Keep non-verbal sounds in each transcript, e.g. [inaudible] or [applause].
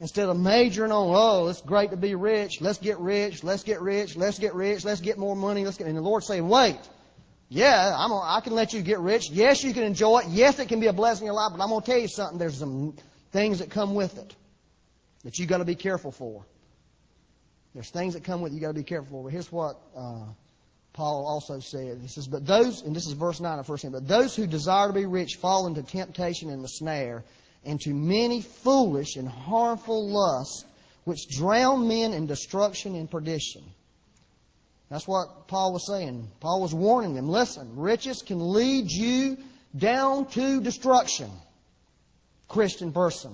Instead of majoring on, oh, it's great to be rich. Let's get rich. Let's get rich. Let's get rich. Let's get more money. Let's get, and the Lord's saying, wait. Yeah, I'm, I can let you get rich. Yes, you can enjoy it. Yes, it can be a blessing in your life, but I'm going to tell you something. There's some things that come with it that you got to be careful for. There's things that come with it you got to be careful for. Here's what uh, Paul also said. He says, But those, and this is verse 9 of 1 Timothy, but those who desire to be rich fall into temptation and the snare, and to many foolish and harmful lusts, which drown men in destruction and perdition. That's what Paul was saying. Paul was warning them. Listen, riches can lead you down to destruction. Christian person.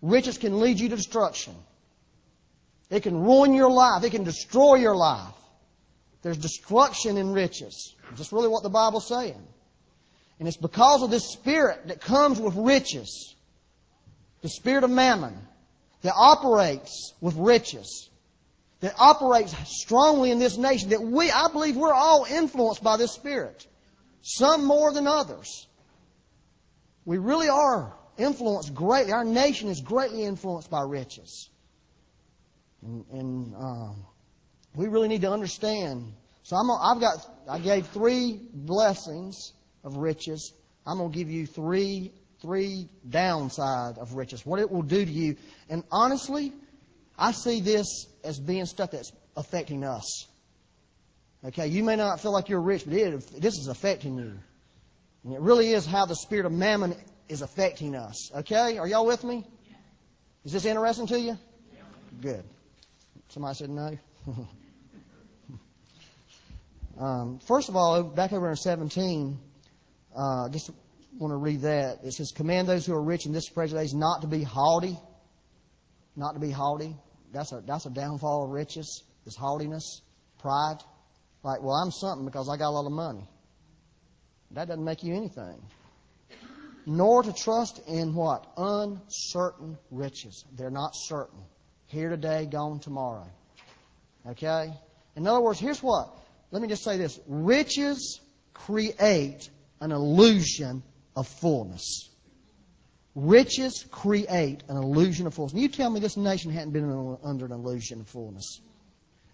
Riches can lead you to destruction. It can ruin your life. It can destroy your life. There's destruction in riches. That's really what the Bible's saying. And it's because of this spirit that comes with riches, the spirit of mammon, that operates with riches, that operates strongly in this nation, that we, I believe we're all influenced by this spirit. Some more than others. We really are influenced greatly. Our nation is greatly influenced by riches. And, and um, we really need to understand. So I'm, I've got, I gave three blessings of riches. I'm going to give you three, three downside of riches. What it will do to you. And honestly, I see this as being stuff that's affecting us. Okay, you may not feel like you're rich, but it, this is affecting you. And it really is how the spirit of mammon is affecting us. Okay, are y'all with me? Is this interesting to you? Good. Somebody said no. [laughs] Um, first of all, back over in 17, uh, just want to read that. It says, Command those who are rich in this present age not to be haughty. Not to be haughty. That's a, that's a downfall of riches, is haughtiness, pride. Like, well, I'm something because I got a lot of money. That doesn't make you anything. Nor to trust in what? Uncertain riches. They're not certain. Here today, gone tomorrow. Okay? In other words, here's what let me just say this riches create an illusion of fullness. Riches create an illusion of fullness. You tell me this nation hadn't been under an illusion of fullness.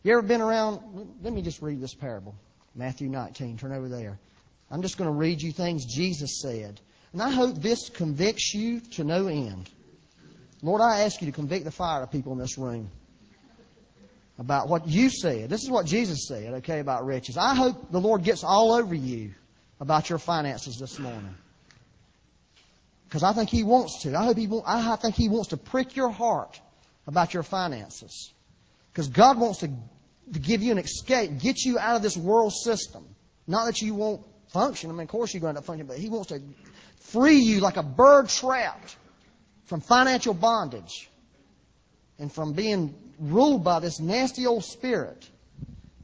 You ever been around? Let me just read this parable. Matthew 19. Turn over there. I'm just going to read you things Jesus said. And I hope this convicts you to no end. Lord, I ask you to convict the fire of people in this room about what you said. This is what Jesus said, okay, about riches. I hope the Lord gets all over you about your finances this morning. Because I think He wants to. I hope He want, I think He wants to prick your heart about your finances. Because God wants to, to give you an escape, get you out of this world system. Not that you won't function. I mean, of course you're going to function, but He wants to free you like a bird trapped from financial bondage and from being ruled by this nasty old spirit.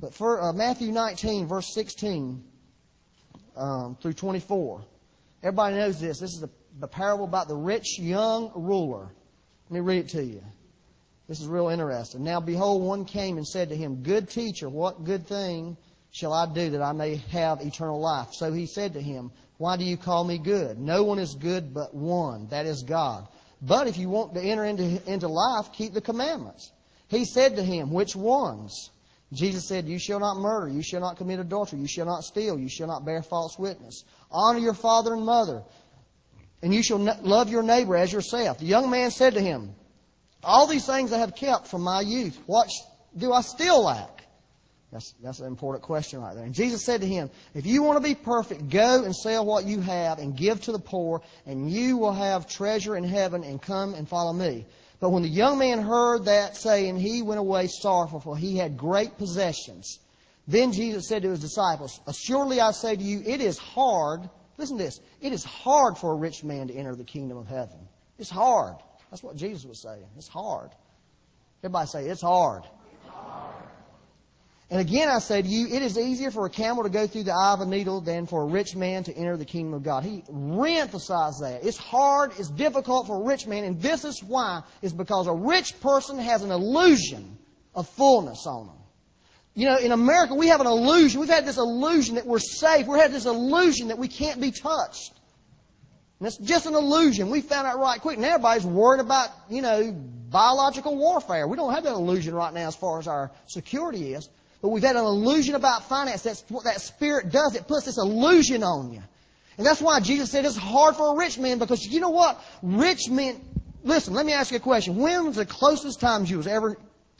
But for uh, Matthew 19, verse 16 um, through 24, everybody knows this. This is the, the parable about the rich young ruler. Let me read it to you. This is real interesting. Now, behold, one came and said to him, Good teacher, what good thing shall I do that I may have eternal life? So he said to him, Why do you call me good? No one is good but one, that is God. But if you want to enter into, into life, keep the commandments. He said to him, Which ones? Jesus said, You shall not murder, you shall not commit adultery, you shall not steal, you shall not bear false witness. Honor your father and mother, and you shall love your neighbor as yourself. The young man said to him, All these things I have kept from my youth. What do I still lack? That's, that's an important question right there. And Jesus said to him, If you want to be perfect, go and sell what you have and give to the poor, and you will have treasure in heaven, and come and follow me. But when the young man heard that saying, he went away sorrowful, for he had great possessions. Then Jesus said to his disciples, Assuredly I say to you, it is hard, listen to this, it is hard for a rich man to enter the kingdom of heaven. It's hard. That's what Jesus was saying. It's hard. Everybody say, it's hard. And again, I say to you, it is easier for a camel to go through the eye of a needle than for a rich man to enter the kingdom of God. He reemphasized that. It's hard, it's difficult for a rich man, and this is why. Is because a rich person has an illusion of fullness on them. You know, in America, we have an illusion. We've had this illusion that we're safe. We've had this illusion that we can't be touched. And it's just an illusion. We found out right quick. And everybody's worried about, you know, biological warfare. We don't have that illusion right now as far as our security is. But we've had an illusion about finance. That's what that spirit does. It puts this illusion on you. And that's why Jesus said it's hard for a rich man because you know what? Rich men, listen, let me ask you a question. When was the closest times you was ever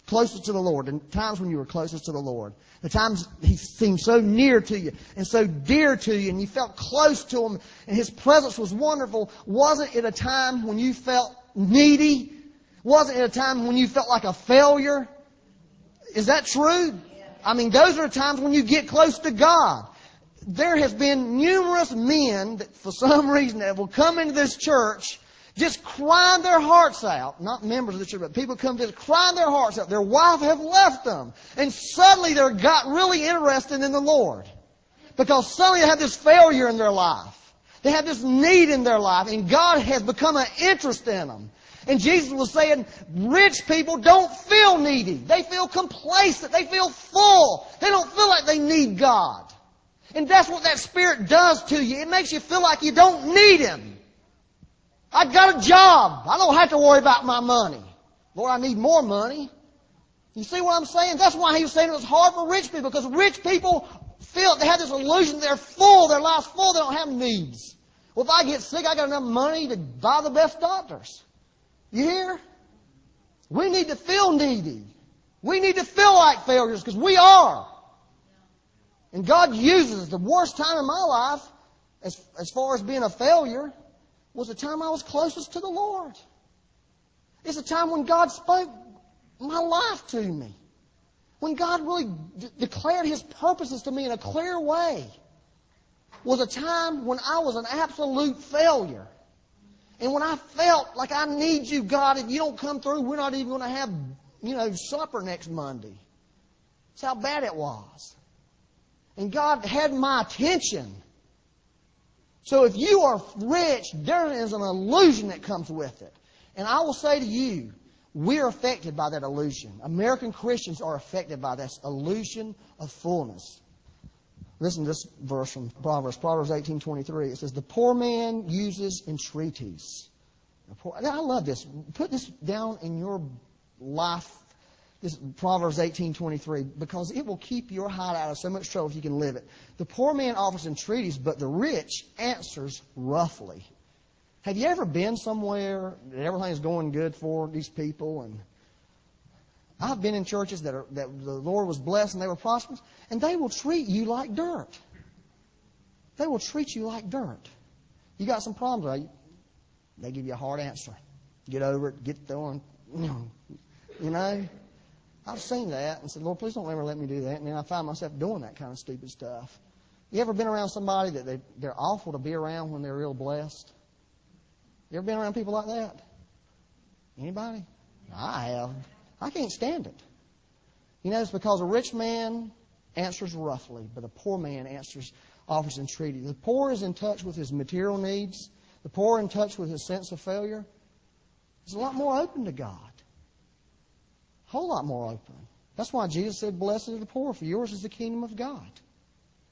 closest to the Lord? The times when you were closest to the Lord. The times He seemed so near to you and so dear to you and you felt close to Him and His presence was wonderful. Wasn't it a time when you felt needy? Wasn't it a time when you felt like a failure? Is that true? I mean, those are times when you get close to God. There has been numerous men that for some reason that will come into this church just crying their hearts out. Not members of the church, but people come just crying their hearts out. Their wife have left them. And suddenly they're got really interested in the Lord. Because suddenly they have this failure in their life. They have this need in their life, and God has become an interest in them. And Jesus was saying, rich people don't feel needy. They feel complacent. They feel full. They don't feel like they need God. And that's what that Spirit does to you. It makes you feel like you don't need Him. I've got a job. I don't have to worry about my money. Lord, I need more money. You see what I'm saying? That's why he was saying it was hard for rich people, because rich people feel they have this illusion they're full, their life's full, they don't have needs. Well, if I get sick, I got enough money to buy the best doctors. You hear? We need to feel needy. We need to feel like failures because we are. And God uses the worst time in my life, as, as far as being a failure, was the time I was closest to the Lord. It's a time when God spoke my life to me. When God really d- declared His purposes to me in a clear way. Was a time when I was an absolute failure. And when I felt like I need you, God, if you don't come through, we're not even going to have, you know, supper next Monday. That's how bad it was. And God had my attention. So if you are rich, there is an illusion that comes with it. And I will say to you, we're affected by that illusion. American Christians are affected by this illusion of fullness. Listen to this verse from Proverbs, Proverbs 18:23. It says, "The poor man uses entreaties." I love this. Put this down in your life. This Proverbs 18:23 because it will keep your heart out of so much trouble if you can live it. The poor man offers entreaties, but the rich answers roughly. Have you ever been somewhere that everything's going good for these people and I've been in churches that, are, that the Lord was blessed and they were prosperous, and they will treat you like dirt. They will treat you like dirt. You got some problems, right? They give you a hard answer. Get over it. Get going. You know, I've seen that and said, Lord, please don't ever let me do that. And then I find myself doing that kind of stupid stuff. You ever been around somebody that they, they're awful to be around when they're real blessed? You ever been around people like that? Anybody? I have. I can't stand it. You know, it's because a rich man answers roughly, but a poor man answers, offers entreaty. The poor is in touch with his material needs. The poor in touch with his sense of failure. Is a lot more open to God. Whole lot more open. That's why Jesus said, Blessed are the poor, for yours is the kingdom of God.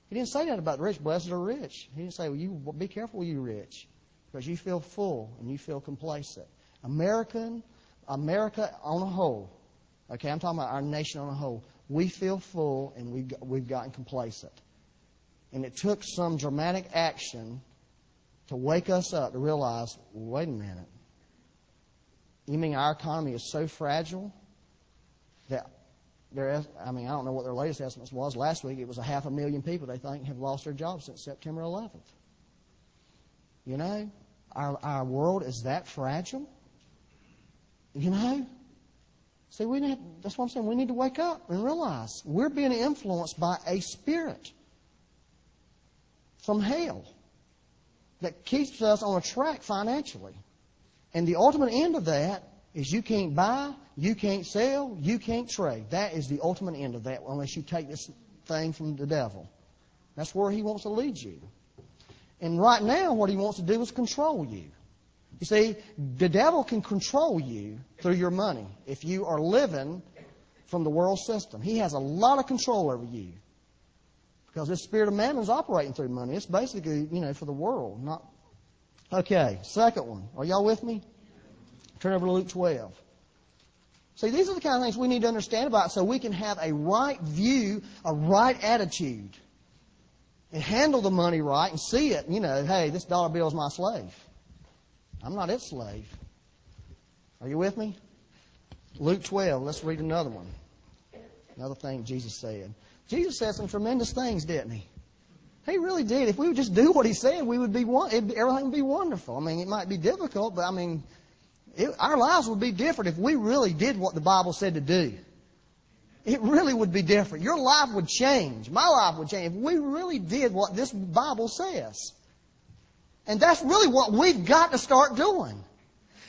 He didn't say that about the rich. Blessed are rich. He didn't say, well, you be careful, you rich, because you feel full and you feel complacent. American America on a whole, okay, I'm talking about our nation on a whole, we feel full and we've, we've gotten complacent. And it took some dramatic action to wake us up to realize, wait a minute. You mean our economy is so fragile that there, I mean, I don't know what their latest estimates was. Last week it was a half a million people they think have lost their jobs since September 11th. You know, our, our world is that fragile. You know? See, we need, that's what I'm saying. We need to wake up and realize we're being influenced by a spirit from hell that keeps us on a track financially. And the ultimate end of that is you can't buy, you can't sell, you can't trade. That is the ultimate end of that unless you take this thing from the devil. That's where he wants to lead you. And right now, what he wants to do is control you. You see, the devil can control you through your money if you are living from the world system. He has a lot of control over you. Because this spirit of mammon is operating through money. It's basically, you know, for the world, not. Okay, second one. Are y'all with me? Turn over to Luke 12. See, these are the kind of things we need to understand about so we can have a right view, a right attitude, and handle the money right and see it. You know, hey, this dollar bill is my slave. I'm not its slave. Are you with me? Luke 12, let's read another one. Another thing Jesus said. Jesus said some tremendous things, didn't he? He really did. If we would just do what he said, we would be everything would be wonderful. I mean, it might be difficult, but I mean, it, our lives would be different if we really did what the Bible said to do. It really would be different. Your life would change. My life would change if we really did what this Bible says. And that's really what we've got to start doing.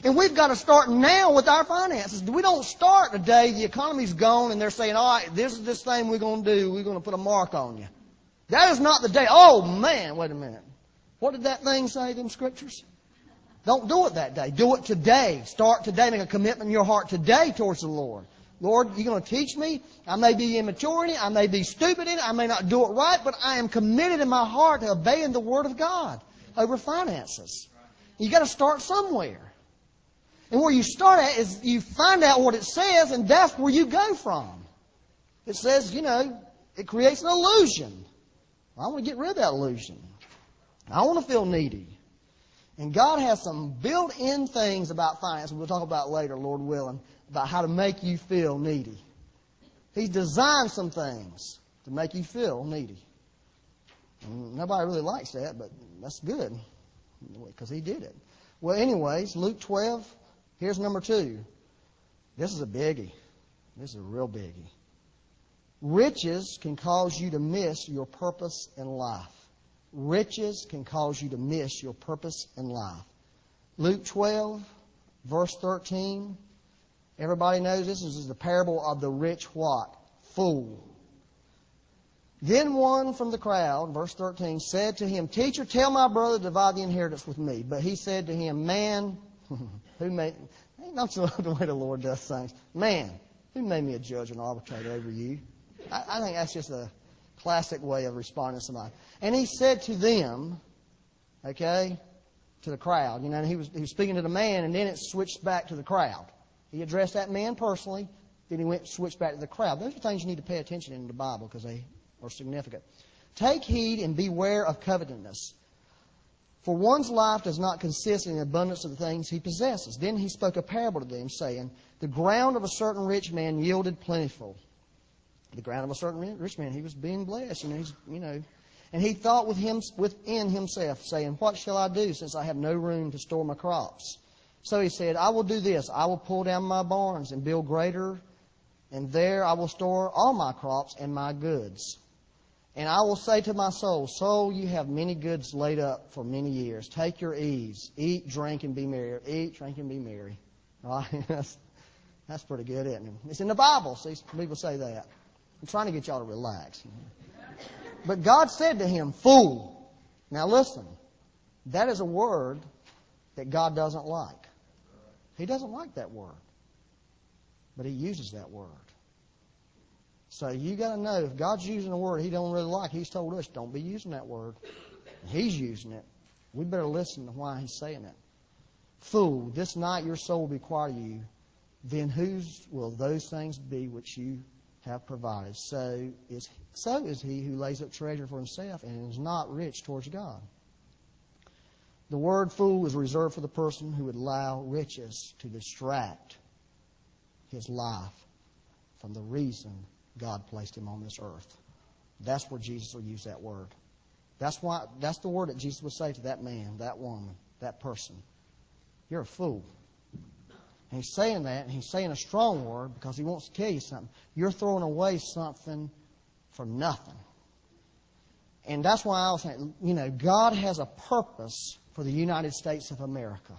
And we've got to start now with our finances. We don't start the day the economy's gone and they're saying, all right, this is this thing we're going to do. We're going to put a mark on you. That is not the day. Oh man, wait a minute. What did that thing say in scriptures? Don't do it that day. Do it today. Start today. Make a commitment in your heart today towards the Lord. Lord, you're going to teach me. I may be immature in it. I may be stupid in it. I may not do it right, but I am committed in my heart to obeying the Word of God over finances. You got to start somewhere. And where you start at is you find out what it says, and that's where you go from. It says, you know, it creates an illusion. I want to get rid of that illusion. I want to feel needy. And God has some built in things about finance we'll talk about later, Lord willing, about how to make you feel needy. He's designed some things to make you feel needy. And nobody really likes that, but that's good because He did it. Well, anyways, Luke 12, here's number two. This is a biggie. This is a real biggie. Riches can cause you to miss your purpose in life. Riches can cause you to miss your purpose in life. Luke 12, verse 13. Everybody knows this. Is the parable of the rich what? Fool. Then one from the crowd, verse 13, said to him, Teacher, tell my brother to divide the inheritance with me. But he said to him, Man, [laughs] who made, [laughs] ain't not [laughs] the way the Lord does things. Man, who made me a judge and arbitrator over you? I, I think that's just a classic way of responding to somebody. And he said to them, okay, to the crowd, you know, he was, he was speaking to the man, and then it switched back to the crowd. He addressed that man personally, then he went switched back to the crowd. Those are things you need to pay attention in the Bible because they are significant. Take heed and beware of covetousness. For one's life does not consist in the abundance of the things he possesses. Then he spoke a parable to them, saying, The ground of a certain rich man yielded plentiful the ground of a certain rich man. He was being blessed, and he's, you know, and he thought with him, within himself, saying, What shall I do since I have no room to store my crops? So he said, I will do this. I will pull down my barns and build greater, and there I will store all my crops and my goods. And I will say to my soul, Soul, you have many goods laid up for many years. Take your ease. Eat, drink, and be merry. Eat, drink, and be merry. [laughs] That's, that's pretty good, isn't it? It's in the Bible. See, people say that. I'm trying to get y'all to relax. But God said to him, Fool. Now listen, that is a word that God doesn't like. He doesn't like that word. But he uses that word. So you got to know if God's using a word he don't really like, he's told us don't be using that word. He's using it. We better listen to why he's saying it. Fool, this night your soul will be quiet to you. Then whose will those things be which you have provided. So is, so is he who lays up treasure for himself and is not rich towards God. The word fool is reserved for the person who would allow riches to distract his life from the reason God placed him on this earth. That's where Jesus will use that word. That's why that's the word that Jesus would say to that man, that woman, that person. You're a fool. And he's saying that, and he's saying a strong word because he wants to tell you something. You're throwing away something for nothing. And that's why I was saying, you know, God has a purpose for the United States of America.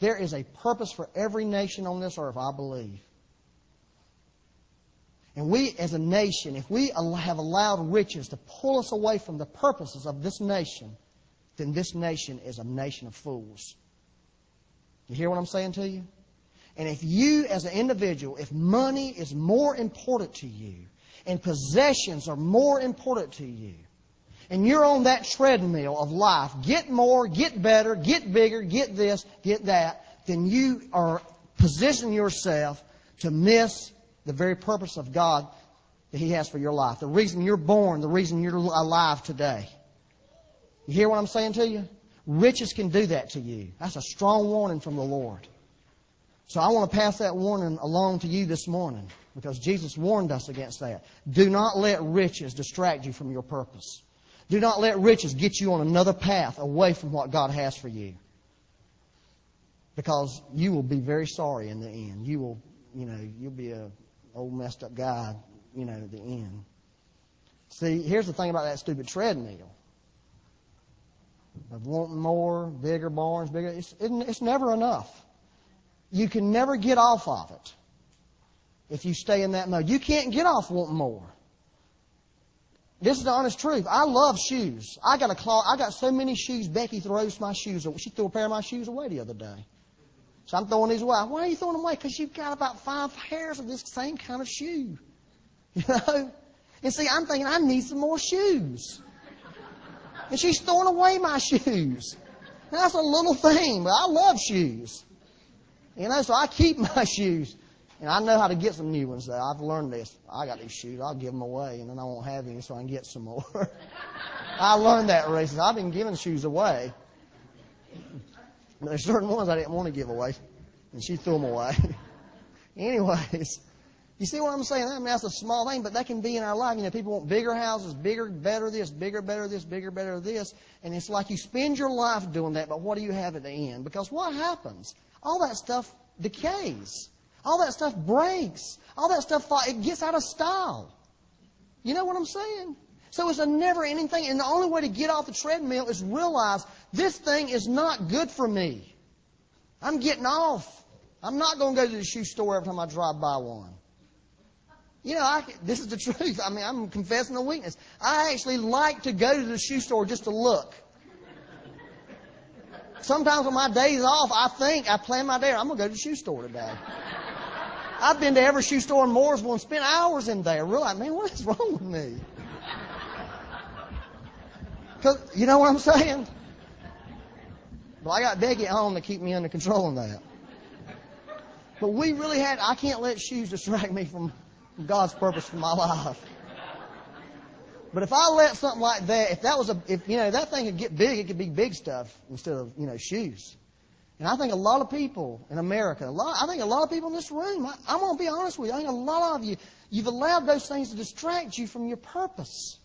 There is a purpose for every nation on this earth, I believe. And we, as a nation, if we have allowed riches to pull us away from the purposes of this nation, then this nation is a nation of fools. You hear what I'm saying to you? And if you, as an individual, if money is more important to you, and possessions are more important to you, and you're on that treadmill of life, get more, get better, get bigger, get this, get that, then you are positioning yourself to miss the very purpose of God that He has for your life. The reason you're born, the reason you're alive today. You hear what I'm saying to you? Riches can do that to you. That's a strong warning from the Lord. So I want to pass that warning along to you this morning because Jesus warned us against that. Do not let riches distract you from your purpose. Do not let riches get you on another path away from what God has for you. Because you will be very sorry in the end. You will, you know, you'll be a old messed up guy, you know, at the end. See, here's the thing about that stupid treadmill. Of wanting more, bigger barns, bigger, it's, it's never enough. You can never get off of it if you stay in that mode. You can't get off wanting more. This is the honest truth. I love shoes. I got a claw. I got so many shoes. Becky throws my shoes. Away. She threw a pair of my shoes away the other day. So I'm throwing these away. Why are you throwing them away? Because you've got about five pairs of this same kind of shoe. [laughs] You know? And see, I'm thinking I need some more shoes. And she's throwing away my shoes. Now, that's a little thing, but I love shoes. You know, so I keep [laughs] my shoes. And I know how to get some new ones, though. I've learned this. I got these shoes. I'll give them away, and then I won't have any so I can get some more. [laughs] I learned that recently. I've been giving shoes away. There's certain ones I didn't want to give away, and she threw them away. [laughs] Anyways, you see what I'm saying? I mean, that's a small thing, but that can be in our life. You know, people want bigger houses, bigger, better this, bigger, better this, bigger, better this. And it's like you spend your life doing that, but what do you have at the end? Because what happens? All that stuff decays. All that stuff breaks. All that stuff, it gets out of style. You know what I'm saying? So it's a never ending thing. And the only way to get off the treadmill is realize this thing is not good for me. I'm getting off. I'm not going to go to the shoe store every time I drive by one. You know, I, this is the [laughs] truth. I mean, I'm confessing a weakness. I actually like to go to the shoe store just to look. Sometimes when my day's off, I think, I plan my day, I'm going to go to the shoe store today. I've been to every shoe store in Mooresville and spent hours in there. Realize, man, what is wrong with me? Cause you know what I'm saying? Well, I got Becky at home to keep me under control on that. But we really had, I can't let shoes distract me from God's purpose for my life. But if I let something like that, if that was a, if, you know, that thing could get big, it could be big stuff instead of, you know, shoes. And I think a lot of people in America, a lot, I think a lot of people in this room, I, I'm going to be honest with you, I think a lot of you, you've allowed those things to distract you from your purpose.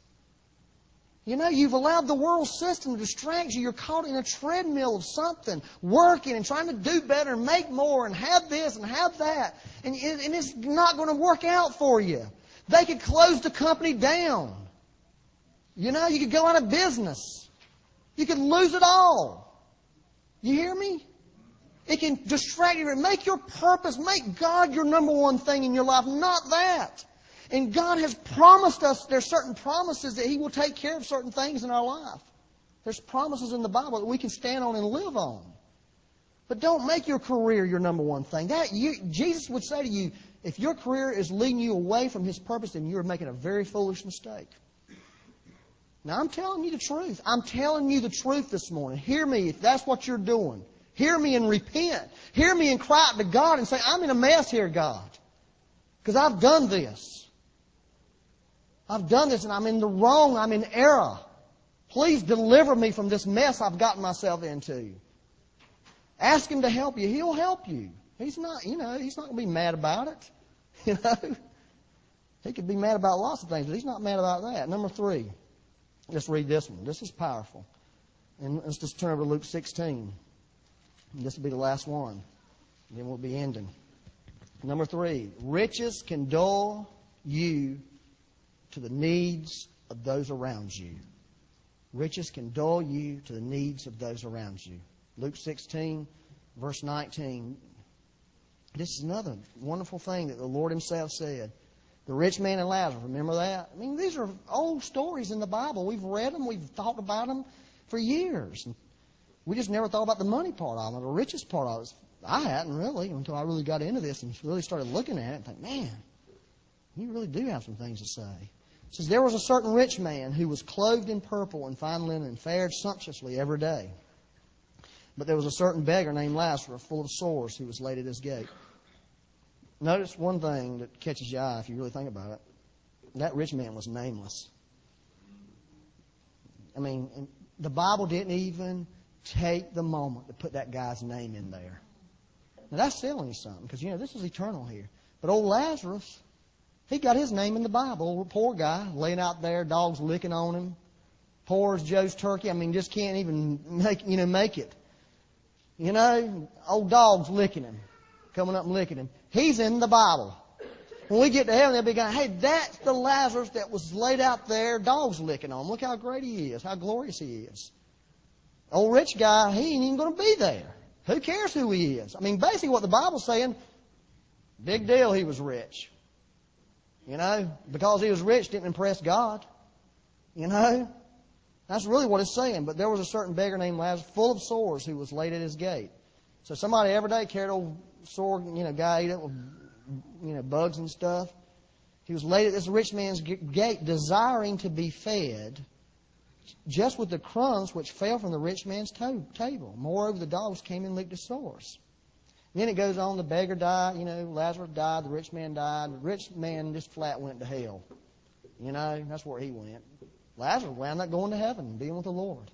You know, you've allowed the world system to distract you. You're caught in a treadmill of something, working and trying to do better and make more and have this and have that. And, and it's not going to work out for you. They could close the company down. You know, you could go out of business. You could lose it all. You hear me? It can distract you. Make your purpose, make God your number one thing in your life, not that. And God has promised us, there's certain promises that He will take care of certain things in our life. There's promises in the Bible that we can stand on and live on. But don't make your career your number one thing. That you, Jesus would say to you, if your career is leading you away from His purpose, then you're making a very foolish mistake. Now I'm telling you the truth. I'm telling you the truth this morning. Hear me if that's what you're doing. Hear me and repent. Hear me and cry out to God and say, I'm in a mess here, God. Because I've done this. I've done this and I'm in the wrong. I'm in error. Please deliver me from this mess I've gotten myself into. Ask Him to help you. He'll help you. He's not, you know, He's not going to be mad about it. [laughs] You know? He could be mad about lots of things, but He's not mad about that. Number three. Let's read this one. This is powerful. And let's just turn over to Luke 16. And this will be the last one. Then we'll be ending. Number three, riches can dull you to the needs of those around you. Riches can dull you to the needs of those around you. Luke 16, verse 19. This is another wonderful thing that the Lord Himself said. The rich man and Lazarus, remember that? I mean, these are old stories in the Bible. We've read them, we've thought about them for years. We just never thought about the money part of it, the richest part of it. I hadn't really until I really got into this and really started looking at it and thought, man, you really do have some things to say. It says, There was a certain rich man who was clothed in purple and fine linen and fared sumptuously every day. But there was a certain beggar named Lazarus, full of sores, who was laid at his gate. Notice one thing that catches your eye if you really think about it. That rich man was nameless. I mean, the Bible didn't even take the moment to put that guy's name in there. Now that's telling you something, because you know this is eternal here. But old Lazarus, he got his name in the Bible. Poor guy, laying out there, dogs licking on him. Poor as Joe's turkey. I mean, just can't even make you know make it. You know, old dogs licking him, coming up and licking him. He's in the Bible. When we get to heaven, they'll be going, hey, that's the Lazarus that was laid out there, dogs licking on him. Look how great he is, how glorious he is. Old rich guy, he ain't even going to be there. Who cares who he is? I mean, basically what the Bible's saying, big deal he was rich. You know, because he was rich didn't impress God. You know, that's really what it's saying. But there was a certain beggar named Lazarus, full of sores, who was laid at his gate. So somebody every day carried old sore, you know, guy ate it with, you know, bugs and stuff. He was laid at this rich man's gate, desiring to be fed just with the crumbs which fell from the rich man's to- table. Moreover, the dogs came and licked his sores. Then it goes on, the beggar died, you know, Lazarus died, the rich man died. The rich man just flat went to hell. You know, that's where he went. Lazarus wound up going to heaven, and being with the Lord.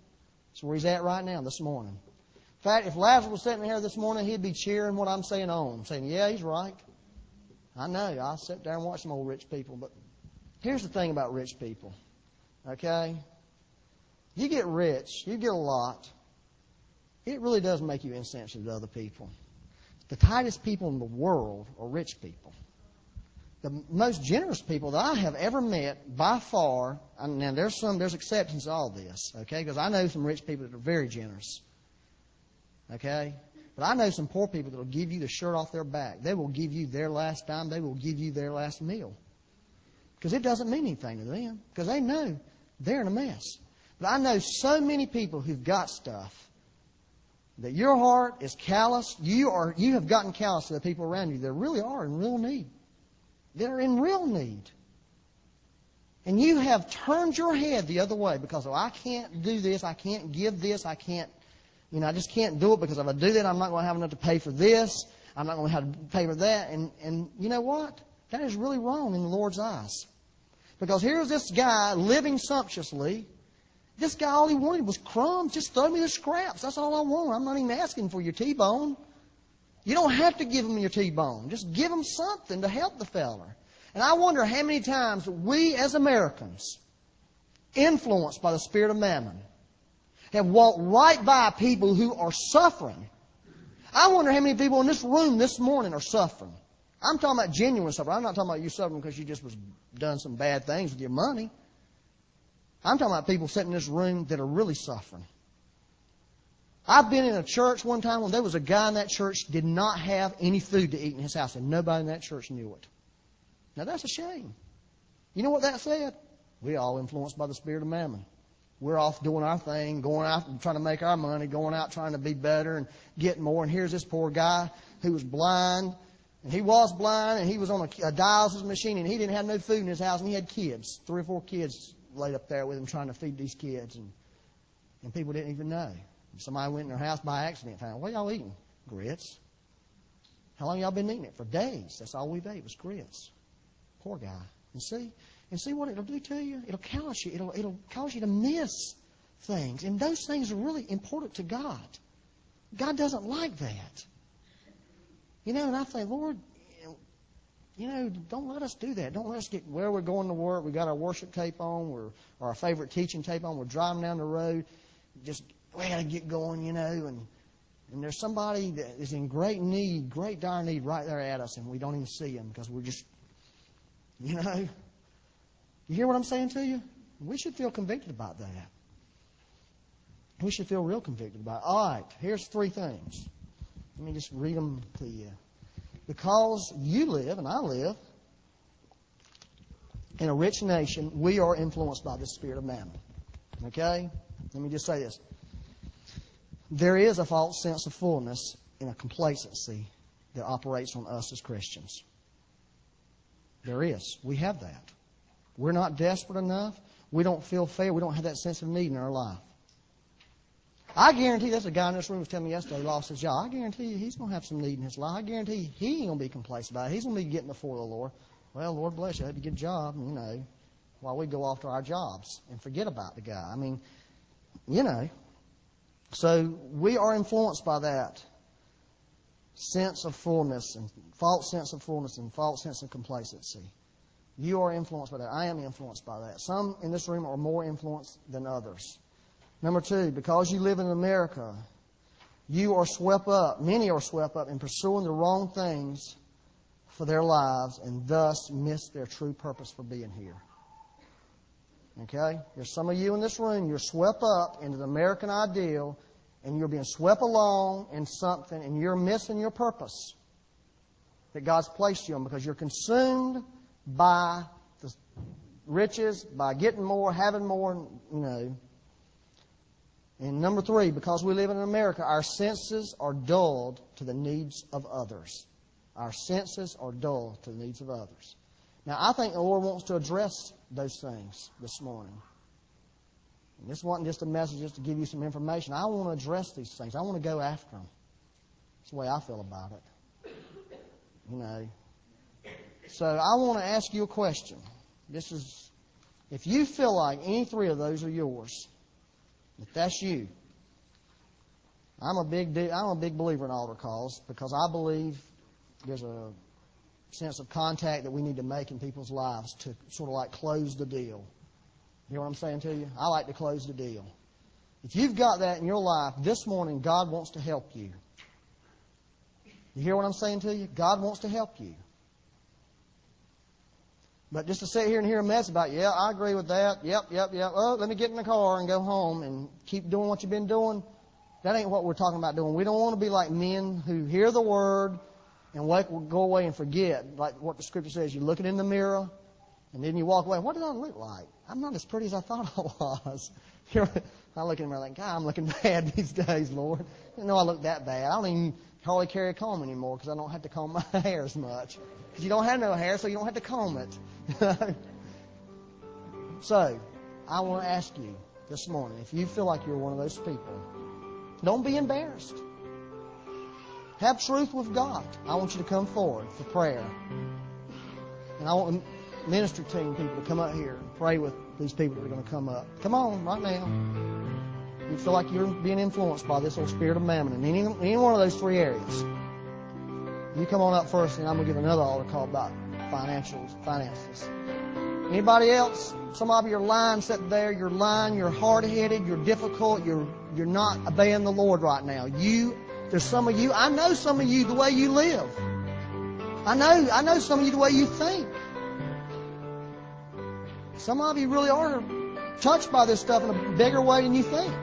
That's where he's at right now this morning. In fact, if Lazarus was sitting here this morning, he'd be cheering what I'm saying on, saying, Yeah, he's right. I know. I sit there and watch some old rich people. But here's the thing about rich people. Okay? You get rich, you get a lot. It really does make you insensitive to other people. The tightest people in the world are rich people. The most generous people that I have ever met by far, and now there's some, there's exceptions to all this, okay? Because I know some rich people that are very generous. Okay? But I know some poor people that will give you the shirt off their back. They will give you their last dime. They will give you their last meal. Because it doesn't mean anything to them. Because they know they're in a mess. But I know so many people who've got stuff that your heart is callous. You are you have gotten callous to the people around you that really are in real need. They're in real need. And you have turned your head the other way because oh I can't do this, I can't give this, I can't you know, I just can't do it because if I do that I'm not going to have enough to pay for this, I'm not going to have to pay for that and and you know what? That is really wrong in the Lord's eyes. Because here's this guy living sumptuously, this guy, all he wanted was crumbs. Just throw me the scraps. That's all I want. I'm not even asking for your T-bone. You don't have to give him your T-bone. Just give him something to help the feller. And I wonder how many times we as Americans, influenced by the spirit of mammon, have walked right by people who are suffering. I wonder how many people in this room this morning are suffering. I'm talking about genuine suffering. I'm not talking about you suffering because you just was done some bad things with your money. I'm talking about people sitting in this room that are really suffering. I've been in a church one time when there was a guy in that church did not have any food to eat in his house, and nobody in that church knew it. Now that's a shame. You know what that said? We all influenced by the spirit of mammon. We're off doing our thing, going out and trying to make our money, going out trying to be better and get more. And here's this poor guy who was blind, and he was blind, and he was on a, a dialysis machine, and he didn't have no food in his house, and he had kids, three or four kids laid up there with him trying to feed these kids, and and people didn't even know. Somebody went in their house by accident, and found, what y'all eating? Grits. How long y'all been eating it? For days. That's all we've ate was grits. Poor guy. And see, and see what it'll do to you. It'll callous you. It'll it'll cause you to miss things, and those things are really important to God. God doesn't like that. You know, and I think, Lord, you know, don't let us do that. Don't let us get where we're going to work. We got our worship tape on, we're, or our favorite teaching tape on. We're driving down the road. Just we got to get going, you know. And and there's somebody that is in great need, great dire need, right there at us, and we don't even see them because we're just, you know. You hear what I'm saying to you? We should feel convicted about that. We should feel real convicted about it. All right, here's three things. Let me just read them to you because you live and I live in a rich nation, we are influenced by the spirit of mammon. Okay? Let me just say this. There is a false sense of fullness and a complacency that operates on us as Christians. There is. We have that. We're not desperate enough. We don't feel fair. We don't have that sense of need in our life. I guarantee that's a guy in this room was telling me yesterday lost his job. I guarantee you he's going to have some need in his life. I guarantee you he ain't going to be complacent about it. He's going to be getting before the Lord. Well, Lord bless you. I hope you get a job, you know, while we go off to our jobs and forget about the guy. I mean, you know. So we are influenced by that sense of fullness and false sense of fullness and false sense of complacency. You are influenced by that. I am influenced by that. Some in this room are more influenced than others. Number two, because you live in America, you are swept up, many are swept up in pursuing the wrong things for their lives and thus miss their true purpose for being here. Okay? There's some of you in this room, you're swept up into the American ideal and you're being swept along in something and you're missing your purpose that God's placed you on because you're consumed by the riches, by getting more, having more, you know. And number three, because we live in America, our senses are dulled to the needs of others. Our senses are dulled to the needs of others. Now, I think the Lord wants to address those things this morning. And this wasn't just a message just to give you some information. I want to address these things. I want to go after them. That's the way I feel about it. You know. So I want to ask you a question. This is, if you feel like any three of those are yours, if that's you, I'm a big I'm a big believer in altar calls because I believe there's a sense of contact that we need to make in people's lives to sort of like close the deal. You know what I'm saying to you? I like to close the deal. If you've got that in your life, this morning God wants to help you. You hear what I'm saying to you? God wants to help you. But just to sit here and hear a mess about, yeah, I agree with that. Yep, yep, yep. Oh, let me get in the car and go home and keep doing what you've been doing. That ain't what we're talking about doing. We don't want to be like men who hear the word and wake, go away and forget. Like what the scripture says, you look it in the mirror and then you walk away. What did I look like? I'm not as pretty as I thought I was. [laughs] I look in the mirror like, God, I'm looking [laughs] bad these days, Lord. Didn't know I look that bad. I don't even hardly carry a comb anymore because I don't have to comb [laughs] my hair as much. Because you don't have no hair, so you don't have to comb it. [laughs] so, I want to ask you this morning if you feel like you're one of those people, don't be embarrassed. Have truth with God. I want you to come forward for prayer. And I want ministry team people to come up here and pray with these people that are going to come up. Come on, right now. You feel like you're being influenced by this old spirit of mammon in any, any one of those three areas. You come on up first, and I'm going to give another altar call about financials, finances. Anybody else? Some of you are lying sitting there. You're lying. You're hard-headed. You're difficult. You're you're not obeying the Lord right now. You, there's some of you. I know some of you the way you live. I know. I know some of you the way you think. Some of you really are touched by this stuff in a bigger way than you think.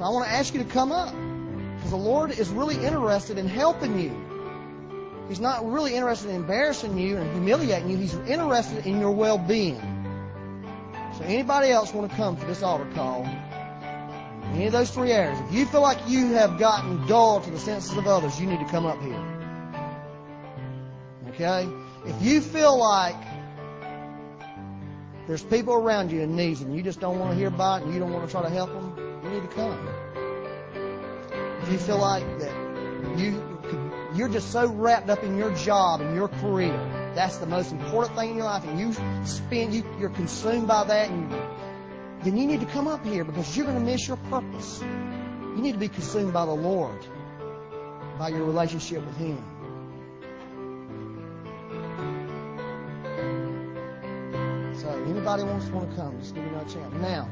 So I want to ask you to come up because the Lord is really interested in helping you. He's not really interested in embarrassing you and humiliating you. He's interested in your well-being. So anybody else want to come to this altar call? Any of those three areas. If you feel like you have gotten dull to the senses of others, you need to come up here. Okay? If you feel like there's people around you in need and you just don't want to hear about it and you don't want to try to help them, you need to come. If you feel like that you you're just so wrapped up in your job and your career. That's the most important thing in your life, and you spend you, you're consumed by that, and then you need to come up here because you're going to miss your purpose. You need to be consumed by the Lord, by your relationship with Him. So, anybody wants to want to come, just give me another chance. Now,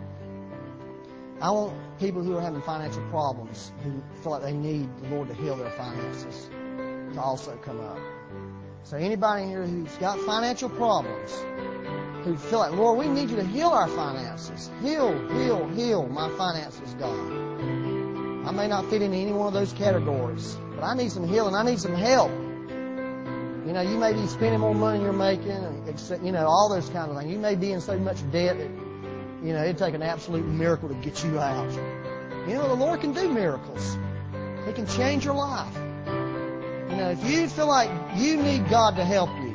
I want people who are having financial problems, who feel like they need the Lord to heal their finances to also come up. So anybody here who's got financial problems, who feel like, Lord, we need you to heal our finances. Heal, heal, heal my finances, God. I may not fit into any one of those categories, but I need some healing. I need some help. You know, you may be spending more money than you're making, you know, all those kind of things. You may be in so much debt that, you know, it'd take an absolute miracle to get you out. You know, the Lord can do miracles. He can change your life. You know, if you feel like you need God to help you,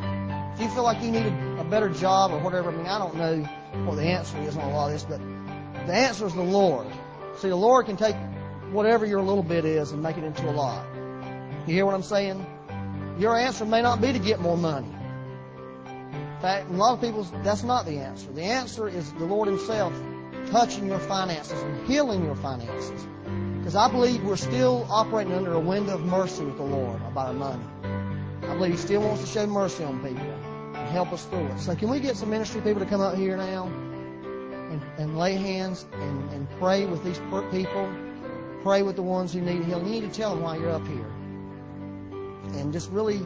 if you feel like you need a, a better job or whatever, I mean, I don't know what the answer is on a lot of this, but the answer is the Lord. See, the Lord can take whatever your little bit is and make it into a lot. You hear what I'm saying? Your answer may not be to get more money. Fact, a lot of people, that's not the answer. The answer is the Lord Himself touching your finances and healing your finances. Because I believe we're still operating under a window of mercy with the Lord about our money. I believe He still wants to show mercy on people and help us through it. So can we get some ministry people to come up here now and, and lay hands and, and pray with these people? Pray with the ones who need healing. You need to tell them why you're up here. And just really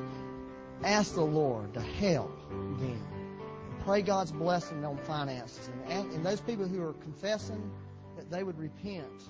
ask the Lord to help them. Pray God's blessing on finances. And, and those people who are confessing that they would repent